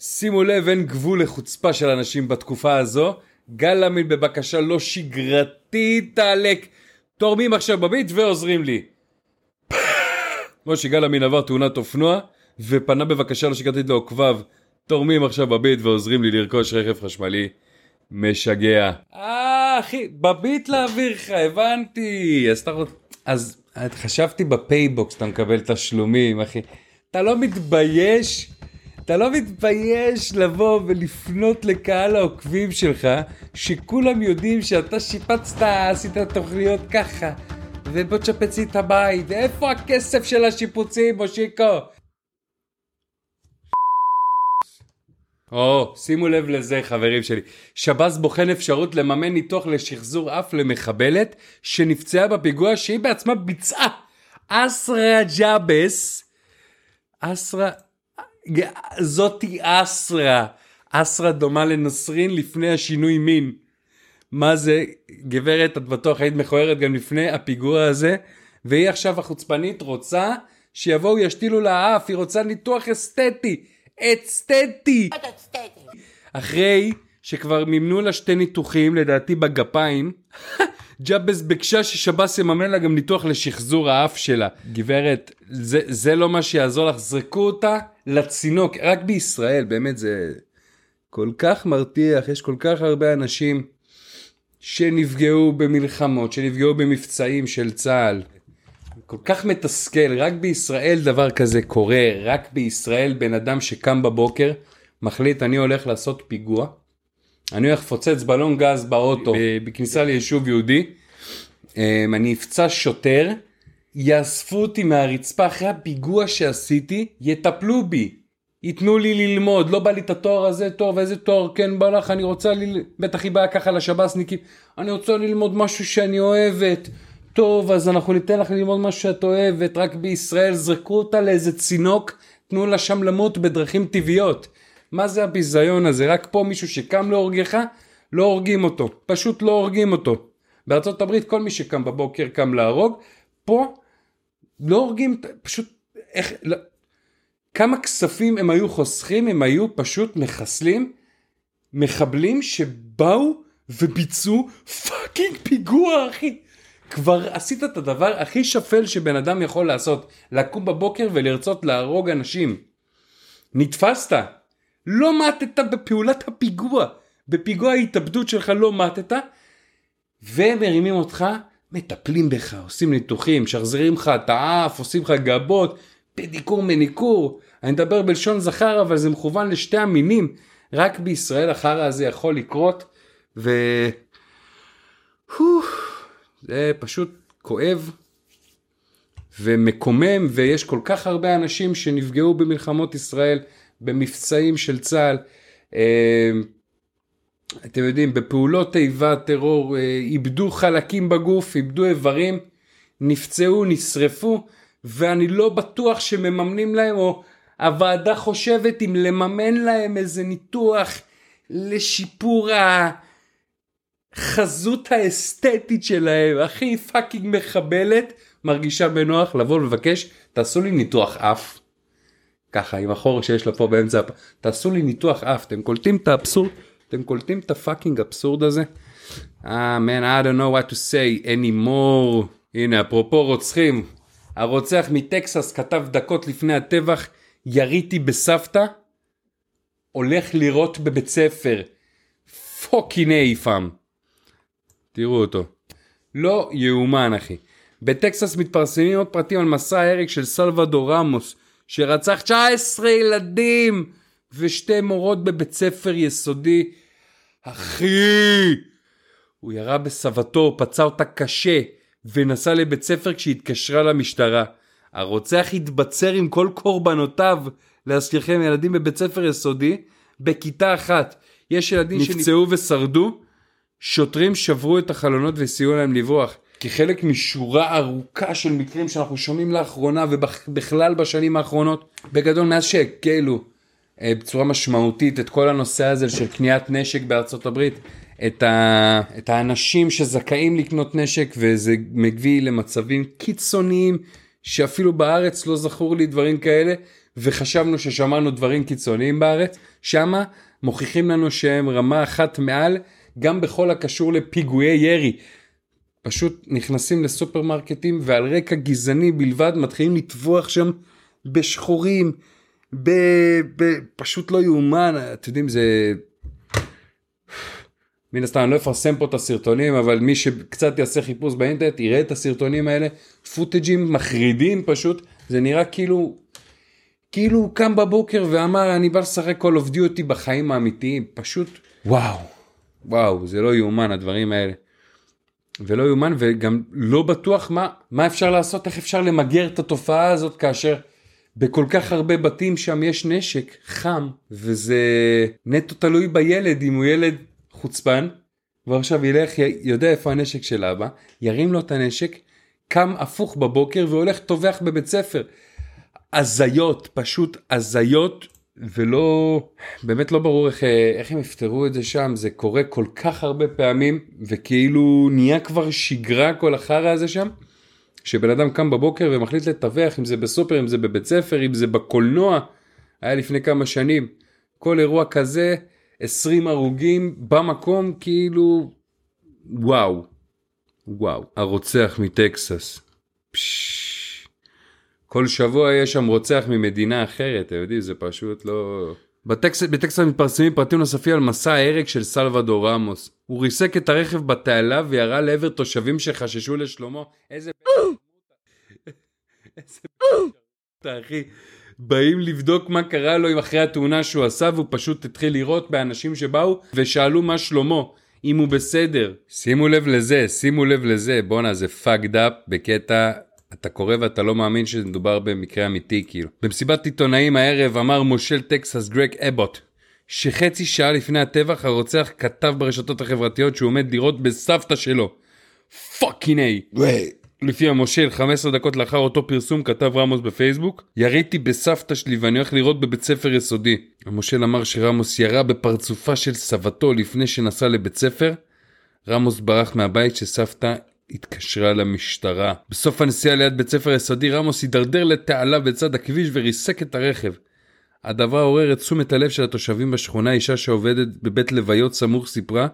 שימו לב, אין גבול לחוצפה של אנשים בתקופה הזו. גל אמין בבקשה לא שגרתית עלק. תורמים עכשיו בביט ועוזרים לי. משה גל אמין עבר תאונת אופנוע, ופנה בבקשה לא שגרתית לעוקביו. תורמים עכשיו בביט ועוזרים לי לרכוש רכב חשמלי. משגע. אה, אחי, בביט להעביר לך, הבנתי. אז אתה רוצה... אז חשבתי בפייבוקס אתה מקבל תשלומים, אחי. אתה לא מתבייש? אתה לא מתבייש לבוא ולפנות לקהל העוקבים שלך, שכולם יודעים שאתה שיפצת, עשית תוכניות ככה, ובוא תשפץ לי את הבית, איפה הכסף של השיפוצים, מושיקו? או, שימו לב לזה חברים שלי, שב"ס בוחן אפשרות לממן ניתוח לשחזור אף למחבלת שנפצעה בפיגוע שהיא בעצמה ביצעה. אסרה ג'אבס, אסרה, זאתי אסרה, אסרה דומה לנסרין לפני השינוי מין. מה זה, גברת, את בטוח היית מכוערת גם לפני הפיגוע הזה, והיא עכשיו החוצפנית רוצה שיבואו ישתילו לה אף, היא רוצה ניתוח אסתטי. אסתטי. אחרי שכבר מימנו לה שתי ניתוחים, לדעתי בגפיים, ג'אבס ביקשה ששב"ס יממן לה גם ניתוח לשחזור האף שלה. גברת, זה, זה לא מה שיעזור לך, זרקו אותה לצינוק. רק בישראל, באמת זה כל כך מרתיח, יש כל כך הרבה אנשים שנפגעו במלחמות, שנפגעו במבצעים של צה"ל. כל כך מתסכל, רק בישראל דבר כזה קורה, רק בישראל בן אדם שקם בבוקר, מחליט אני הולך לעשות פיגוע, אני הולך לפוצץ בלון גז באוטו בכניסה ליישוב יהודי, אמ, אני אפצע שוטר, יאספו אותי מהרצפה אחרי הפיגוע שעשיתי, יטפלו בי, ייתנו לי ללמוד, לא בא לי את התואר הזה, טוב איזה תואר כן בא לך, אני רוצה, ל... בטח היא באה ככה לשב"סניקים, אני רוצה ללמוד משהו שאני אוהבת, טוב, אז אנחנו ניתן לך ללמוד משהו שאת אוהבת, רק בישראל זרקו אותה לאיזה צינוק, תנו לה שם למות בדרכים טבעיות. מה זה הביזיון הזה? רק פה מישהו שקם להורגך, לא הורגים אותו. פשוט לא הורגים אותו. בארצות הברית כל מי שקם בבוקר קם להרוג, פה לא הורגים, פשוט, איך, לא, כמה כספים הם היו חוסכים, הם היו פשוט מחסלים מחבלים שבאו וביצעו fucking פיגוע אחי. כבר עשית את הדבר הכי שפל שבן אדם יכול לעשות, לקום בבוקר ולרצות להרוג אנשים. נתפסת, לא מתת בפעולת הפיגוע, בפיגוע ההתאבדות שלך לא מתת, ומרימים אותך, מטפלים בך, עושים ניתוחים, משחזרים לך את האף, עושים לך גבות, פדיקור מניקור. אני מדבר בלשון זכר אבל זה מכוון לשתי המינים, רק בישראל החרא הזה יכול לקרות, ו... זה פשוט כואב ומקומם ויש כל כך הרבה אנשים שנפגעו במלחמות ישראל, במבצעים של צה"ל. אתם יודעים, בפעולות איבה, טרור, אה, איבדו חלקים בגוף, איבדו איברים, נפצעו, נשרפו, ואני לא בטוח שמממנים להם, או הוועדה חושבת אם לממן להם איזה ניתוח לשיפור. החזות האסתטית שלהם, הכי פאקינג מחבלת, מרגישה בנוח לבוא ולבקש, תעשו לי ניתוח אף. ככה עם החור שיש לה פה באמצע, תעשו לי ניתוח אף, אתם קולטים את האבסורד, אתם קולטים את ה fucking אבסורד הזה? אה, man, I don't know what to say anymore. הנה, אפרופו רוצחים, הרוצח מטקסס כתב דקות לפני הטבח, יריתי בסבתא, הולך לירות בבית ספר. fucking אייפם. תראו אותו. לא יאומן אחי. בטקסס מתפרסמים עוד פרטים על מסע ההרג של סלוודור רמוס, שרצח 19 ילדים ושתי מורות בבית ספר יסודי. אחי! הוא ירה בסבתו, פצע אותה קשה, ונסע לבית ספר כשהתקשרה למשטרה. הרוצח התבצר עם כל קורבנותיו, להזכירכם ילדים בבית ספר יסודי, בכיתה אחת. יש ילדים שנפצעו ושרדו, שוטרים שברו את החלונות וסייעו להם לברוח. כחלק משורה ארוכה של מקרים שאנחנו שומעים לאחרונה ובכלל בשנים האחרונות, בגדול מאז שהקלו בצורה משמעותית את כל הנושא הזה של קניית נשק בארצות הברית, את, ה... את האנשים שזכאים לקנות נשק וזה מביא למצבים קיצוניים שאפילו בארץ לא זכור לי דברים כאלה וחשבנו ששמענו דברים קיצוניים בארץ, שמה מוכיחים לנו שהם רמה אחת מעל, גם בכל הקשור לפיגועי ירי. פשוט נכנסים לסופרמרקטים ועל רקע גזעני בלבד מתחילים לטבוח שם בשחורים, פשוט לא יאומן, אתם יודעים זה... מן הסתם אני לא אפרסם פה את הסרטונים אבל מי שקצת יעשה חיפוש באינטרנט יראה את הסרטונים האלה פוטג'ים מחרידים פשוט זה נראה כאילו כאילו הוא קם בבוקר ואמר אני בא לשחק כל of duty בחיים האמיתיים פשוט וואו וואו זה לא יאומן הדברים האלה. ולא יאומן וגם לא בטוח מה מה אפשר לעשות איך אפשר למגר את התופעה הזאת כאשר בכל כך הרבה בתים שם יש נשק חם וזה נטו תלוי בילד אם הוא ילד חוצפן ועכשיו ילך יודע איפה הנשק של אבא ירים לו את הנשק קם הפוך בבוקר והולך טובח בבית ספר. הזיות פשוט הזיות ולא באמת לא ברור איך, איך הם יפתרו את זה שם זה קורה כל כך הרבה פעמים וכאילו נהיה כבר שגרה כל החרא הזה שם. שבן אדם קם בבוקר ומחליט לטווח אם זה בסופר אם זה בבית ספר אם זה בקולנוע היה לפני כמה שנים. כל אירוע כזה 20 הרוגים במקום כאילו וואו. וואו. הרוצח מטקסס. פש... כל שבוע יש שם רוצח ממדינה אחרת, אתם יודעים, זה פשוט לא... בטקס... בטקסס מתפרסמים פרטים נוספים על מסע ההרג של סלוודור רמוס. הוא ריסק את הרכב בתעלה וירה לעבר תושבים שחששו לשלומו. איזה... איזה... אחי. באים לבדוק מה קרה לו אחרי התאונה שהוא עשה והוא פשוט התחיל לראות באנשים שבאו ושאלו מה שלמה. אם הוא בסדר. שימו לב לזה, שימו לב לזה, בואנה זה fucked up בקטע אתה קורא ואתה לא מאמין שמדובר במקרה אמיתי כאילו. במסיבת עיתונאים הערב אמר מושל טקסס גרג אבוט שחצי שעה לפני הטבח הרוצח כתב ברשתות החברתיות שהוא עומד לראות בסבתא שלו. fucking A. לפי המושל 15 דקות לאחר אותו פרסום כתב רמוס בפייסבוק יריתי בסבתא שלי ואני הולך לירות בבית ספר יסודי. המושל אמר שרמוס ירה בפרצופה של סבתו לפני שנסע לבית ספר. רמוס ברח מהבית שסבתא התקשרה למשטרה. בסוף הנסיעה ליד בית ספר יסודי רמוס הידרדר לתעלה בצד הכביש וריסק את הרכב. הדבר עורר את תשומת הלב של התושבים בשכונה, אישה שעובדת בבית לוויות סמוך סיפרה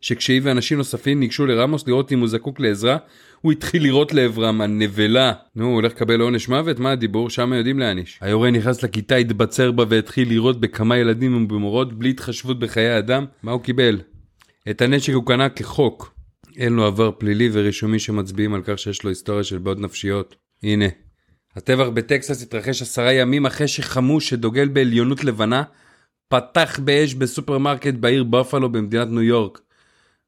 שכשהיא ואנשים נוספים ניגשו לרמוס לראות אם הוא זקוק לעזרה, הוא התחיל לירות לעברם, הנבלה. נו, הוא הולך לקבל עונש מוות? מה הדיבור? שם יודעים להעניש. היורה נכנס לכיתה, התבצר בה והתחיל לירות בכמה ילדים ובמורות בלי התחשבות בחיי אדם. מה הוא קיבל? את הנשק הוא קנה כחוק. אין לו עבר פלילי ורישומי שמצביעים על כך שיש לו היסטוריה של בעיות נפשיות. הנה. הטבח בטקסס התרחש עשרה ימים אחרי שחמוש שדוגל בעליונות לבנה פתח באש בסופרמרקט בעיר באפלו במדינת ניו יורק.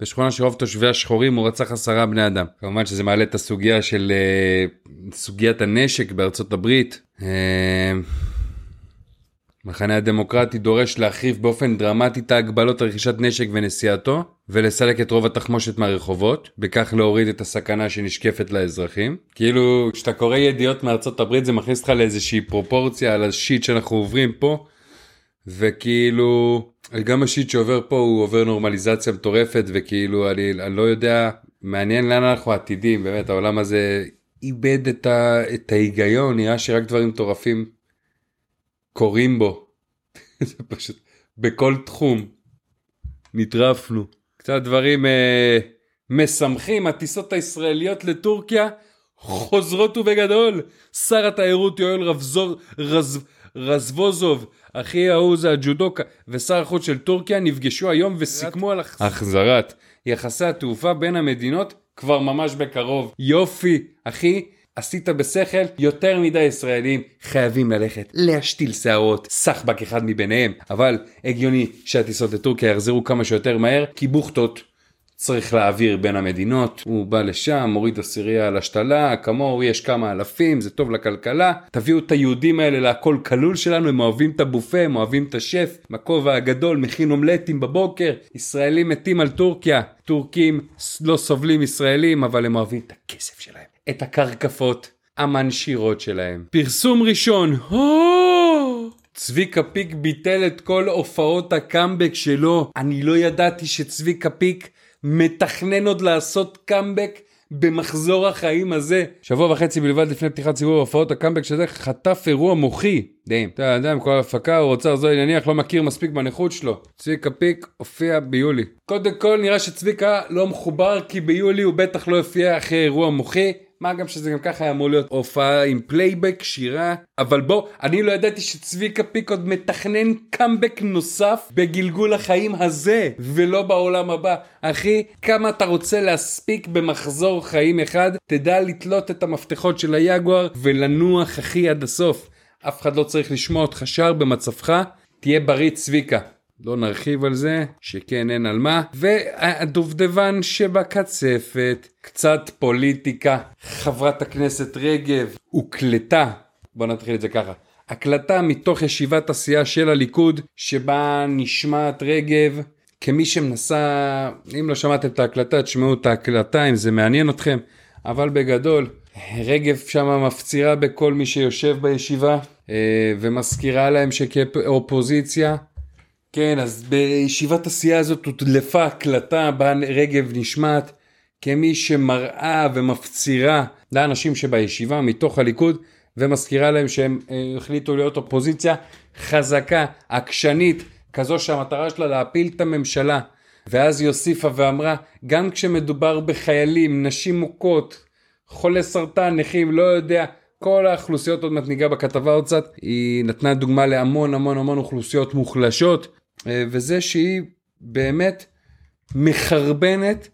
בשכונה שרוב תושבי השחורים הוא רצח עשרה בני אדם. כמובן שזה מעלה את הסוגיה של אה, סוגיית הנשק בארצות הברית. אה, המחנה הדמוקרטי דורש להחריף באופן דרמטי את ההגבלות על רכישת נשק ונשיאתו, ולסלק את רוב התחמושת מהרחובות, בכך להוריד את הסכנה שנשקפת לאזרחים. כאילו, כשאתה קורא ידיעות מארצות הברית זה מכניס אותך לאיזושהי פרופורציה על ה shit שאנחנו עוברים פה, וכאילו, גם השיט שעובר פה הוא עובר נורמליזציה מטורפת, וכאילו, אני, אני לא יודע, מעניין לאן אנחנו עתידים, באמת, העולם הזה איבד את, ה, את ההיגיון, נראה שרק דברים מטורפים קוראים בו. זה פשוט, בכל תחום. נטרפנו. קצת דברים אה, משמחים, הטיסות הישראליות לטורקיה חוזרות ובגדול. שר התיירות יואל רבזור, רז, רזבוזוב, אחי ההוא זה הג'ודוקה, ושר החוץ של טורקיה נפגשו היום וסיכמו על החזרת יחסי התעופה בין המדינות כבר ממש בקרוב. יופי, אחי. עשית בשכל, יותר מדי ישראלים חייבים ללכת להשתיל שערות, סחבק אחד מביניהם, אבל הגיוני שהטיסות לטורקיה יחזרו כמה שיותר מהר, כי בוכטות צריך להעביר בין המדינות, הוא בא לשם, מוריד עשירייה על השתלה, כמוהו יש כמה אלפים, זה טוב לכלכלה, תביאו את היהודים האלה להכל כלול שלנו, הם אוהבים את הבופה, הם אוהבים את השף, הכובע הגדול, מכין אומלטים בבוקר, ישראלים מתים על טורקיה, טורקים לא סובלים ישראלים, אבל הם אוהבים את הכסף שלהם. את הקרקפות המנשירות שלהם. פרסום ראשון, צביקה פיק ביטל את כל הופעות הקאמבק שלו. אני לא ידעתי שצביקה פיק מתכנן עוד לעשות קאמבק במחזור החיים הזה. שבוע וחצי בלבד לפני פתיחת סיבוב ההופעות, הקאמבק של זה חטף אירוע מוחי. דיים. אתה יודע, עם כל ההפקה, הוא רוצה לחזור נניח לא מכיר מספיק בנכות שלו. צביקה פיק הופיע ביולי. קודם כל נראה שצביקה לא מחובר, כי ביולי הוא בטח לא יופיע אחרי אירוע מוחי. מה גם שזה גם ככה היה אמור להיות הופעה עם פלייבק, שירה, אבל בוא, אני לא ידעתי שצביקה פיק עוד מתכנן קאמבק נוסף בגלגול החיים הזה, ולא בעולם הבא. אחי, כמה אתה רוצה להספיק במחזור חיים אחד, תדע לתלות את המפתחות של היגואר ולנוח אחי עד הסוף. אף אחד לא צריך לשמוע אותך שר במצבך, תהיה בריא צביקה. לא נרחיב על זה, שכן אין על מה. והדובדבן שבקצפת, קצת פוליטיקה. חברת הכנסת רגב הוקלטה, בוא נתחיל את זה ככה. הקלטה מתוך ישיבת הסיעה של הליכוד, שבה נשמעת רגב כמי שמנסה, אם לא שמעתם את ההקלטה, תשמעו את ההקלטה אם זה מעניין אתכם, אבל בגדול, רגב שמה מפצירה בכל מי שיושב בישיבה, אה, ומזכירה להם שכאופוזיציה, כן, אז בישיבת הסיעה הזאת הודלפה הקלטה בה רגב נשמעת כמי שמראה ומפצירה לאנשים שבישיבה מתוך הליכוד ומזכירה להם שהם אה, החליטו להיות אופוזיציה חזקה, עקשנית, כזו שהמטרה שלה להפיל את הממשלה. ואז היא הוסיפה ואמרה, גם כשמדובר בחיילים, נשים מוכות, חולי סרטן, נכים, לא יודע, כל האוכלוסיות עוד מעט ניגע בכתבה עוד קצת, היא נתנה דוגמה להמון המון המון אוכלוסיות מוחלשות, וזה שהיא באמת מחרבנת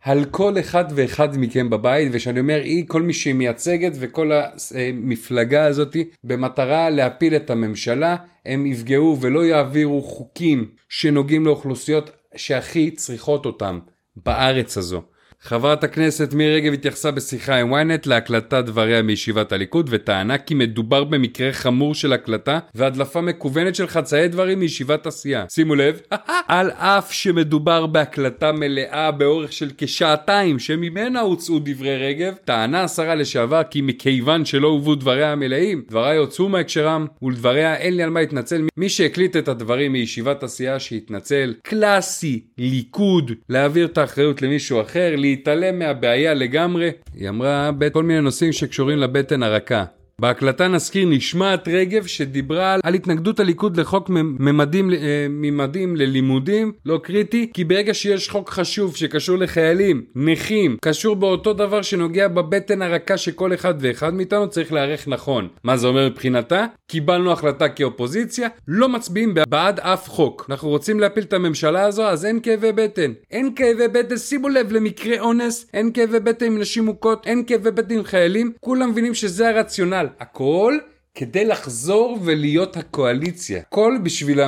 על כל אחד ואחד מכם בבית, ושאני אומר היא כל מי שהיא מייצגת וכל המפלגה הזאת במטרה להפיל את הממשלה, הם יפגעו ולא יעבירו חוקים שנוגעים לאוכלוסיות שהכי צריכות אותם בארץ הזו. חברת הכנסת מירי רגב התייחסה בשיחה עם ynet להקלטת דבריה מישיבת הליכוד וטענה כי מדובר במקרה חמור של הקלטה והדלפה מקוונת של חצאי דברים מישיבת הסיעה. שימו לב, על אף שמדובר בהקלטה מלאה באורך של כשעתיים שממנה הוצאו דברי רגב, טענה השרה לשעבר כי מכיוון שלא הובאו דבריה המלאים, דבריה הוצאו מהקשרם ולדבריה אין לי על מה להתנצל. מי שהקליט את הדברים מישיבת הסיעה שהתנצל, קלאסי, ליכוד, להעביר את האחריות למישהו אחר, להתעלם מהבעיה לגמרי. היא אמרה בכל מיני נושאים שקשורים לבטן הרכה. בהקלטה נזכיר נשמעת רגב שדיברה על, על התנגדות הליכוד לחוק ממדים, אה, ממדים ללימודים, לא קריטי, כי ברגע שיש חוק חשוב שקשור לחיילים, נכים, קשור באותו דבר שנוגע בבטן הרכה שכל אחד ואחד מאיתנו צריך להיערך נכון. מה זה אומר מבחינתה? קיבלנו החלטה כאופוזיציה, לא מצביעים בעד אף חוק. אנחנו רוצים להפיל את הממשלה הזו, אז אין כאבי בטן. אין כאבי בטן, שימו לב למקרה אונס, אין כאבי בטן עם נשים מוכות, אין כאבי בטן עם חיילים, כולם מבינים שזה הרציונל. הכל כדי לחזור ולהיות הקואליציה. הכל בשביל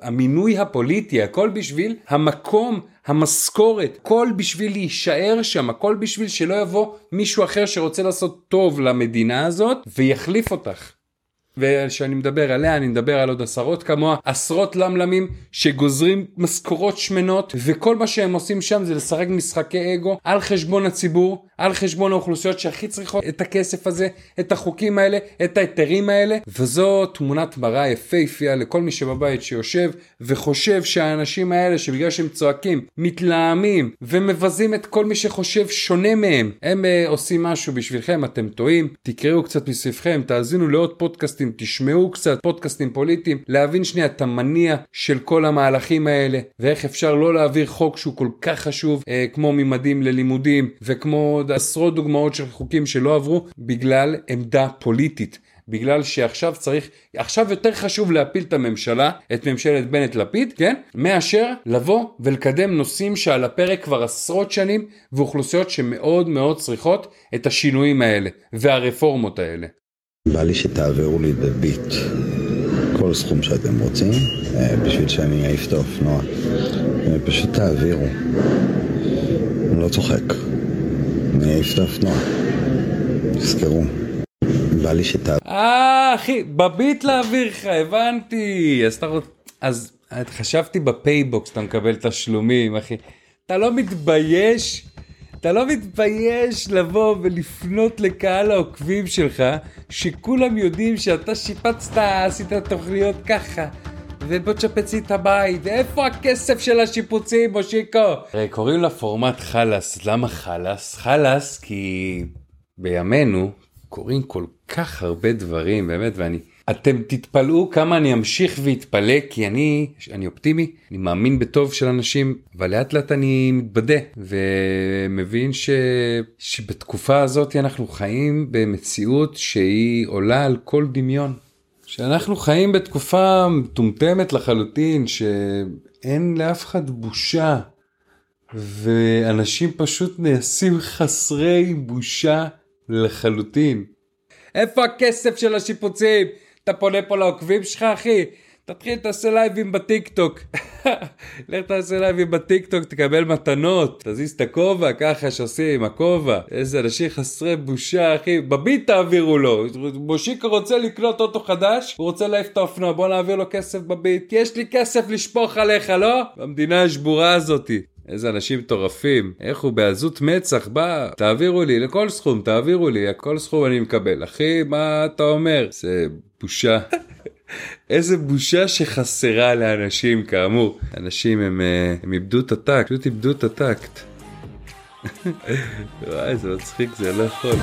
המינוי הפוליטי, הכל בשביל המקום, המשכורת, הכל בשביל להישאר שם, הכל בשביל שלא יבוא מישהו אחר שרוצה לעשות טוב למדינה הזאת ויחליף אותך. וכשאני מדבר עליה אני מדבר על עוד עשרות כמוה, עשרות למלמים שגוזרים משכורות שמנות וכל מה שהם עושים שם זה לשחק משחקי אגו על חשבון הציבור, על חשבון האוכלוסיות שהכי צריכות את הכסף הזה, את החוקים האלה, את ההיתרים האלה. וזו תמונת מראה יפהפייה לכל מי שבבית שיושב וחושב שהאנשים האלה שבגלל שהם צועקים, מתלהמים ומבזים את כל מי שחושב שונה מהם, הם uh, עושים משהו בשבילכם, אתם טועים, תקראו קצת מסביבכם, תאזינו לעוד פודקאסטים פודקאסטים, תשמעו קצת פודקאסטים פוליטיים, להבין שנייה את המניע של כל המהלכים האלה, ואיך אפשר לא להעביר חוק שהוא כל כך חשוב, אה, כמו ממדים ללימודים, וכמו עוד עשרות דוגמאות של חוקים שלא עברו, בגלל עמדה פוליטית. בגלל שעכשיו צריך, עכשיו יותר חשוב להפיל את הממשלה, את ממשלת בנט-לפיד, כן? מאשר לבוא ולקדם נושאים שעל הפרק כבר עשרות שנים, ואוכלוסיות שמאוד מאוד צריכות את השינויים האלה, והרפורמות האלה. בא לי שתעבירו לי בביט כל סכום שאתם רוצים אה, בשביל שאני אעיף את האופנוע. אה, פשוט תעבירו. אני לא צוחק. אני אעיף את האופנוע. תזכרו. בא לי שתעבירו. אה, אחי, בביט להעביר לך, הבנתי. אז אתה רוצה... אז חשבתי בפייבוקס אתה מקבל תשלומים, אחי. אתה לא מתבייש אתה לא מתבייש לבוא ולפנות לקהל העוקבים שלך, שכולם יודעים שאתה שיפצת, עשית תוכניות ככה, ובוא תשפץ לי את הבית, ואיפה הכסף של השיפוצים, מושיקו? קוראים לפורמט חלאס, למה חלאס? חלאס כי בימינו קורים כל כך הרבה דברים, באמת, ואני... אתם תתפלאו כמה אני אמשיך ואתפלא כי אני אני אופטימי אני מאמין בטוב של אנשים אבל לאט לאט אני מתבדה ומבין ש, שבתקופה הזאת אנחנו חיים במציאות שהיא עולה על כל דמיון. שאנחנו חיים בתקופה מטומטמת לחלוטין שאין לאף אחד בושה ואנשים פשוט נעשים חסרי בושה לחלוטין. איפה הכסף של השיפוצים? אתה פונה פה לעוקבים שלך אחי? תתחיל תעשה לייבים בטיק טוק. לך תעשה לייבים בטיק טוק תקבל מתנות תזיז את הכובע ככה שעושים עם הכובע איזה אנשים חסרי בושה אחי בביט תעבירו לו מושיקה רוצה לקנות אוטו חדש הוא רוצה להעיף את האופנוע בוא נעביר לו כסף בביט כי יש לי כסף לשפוך עליך לא? במדינה השבורה הזאתי איזה אנשים מטורפים, איך הוא בעזות מצח בא, תעבירו לי, לכל סכום, תעבירו לי, כל סכום אני מקבל. אחי, מה אתה אומר? זה בושה. איזה בושה שחסרה לאנשים כאמור. אנשים הם, אה, הם איבדו את הטקט, פשוט איבדו את הטקט. וואי, זה מצחיק, זה לא יכול.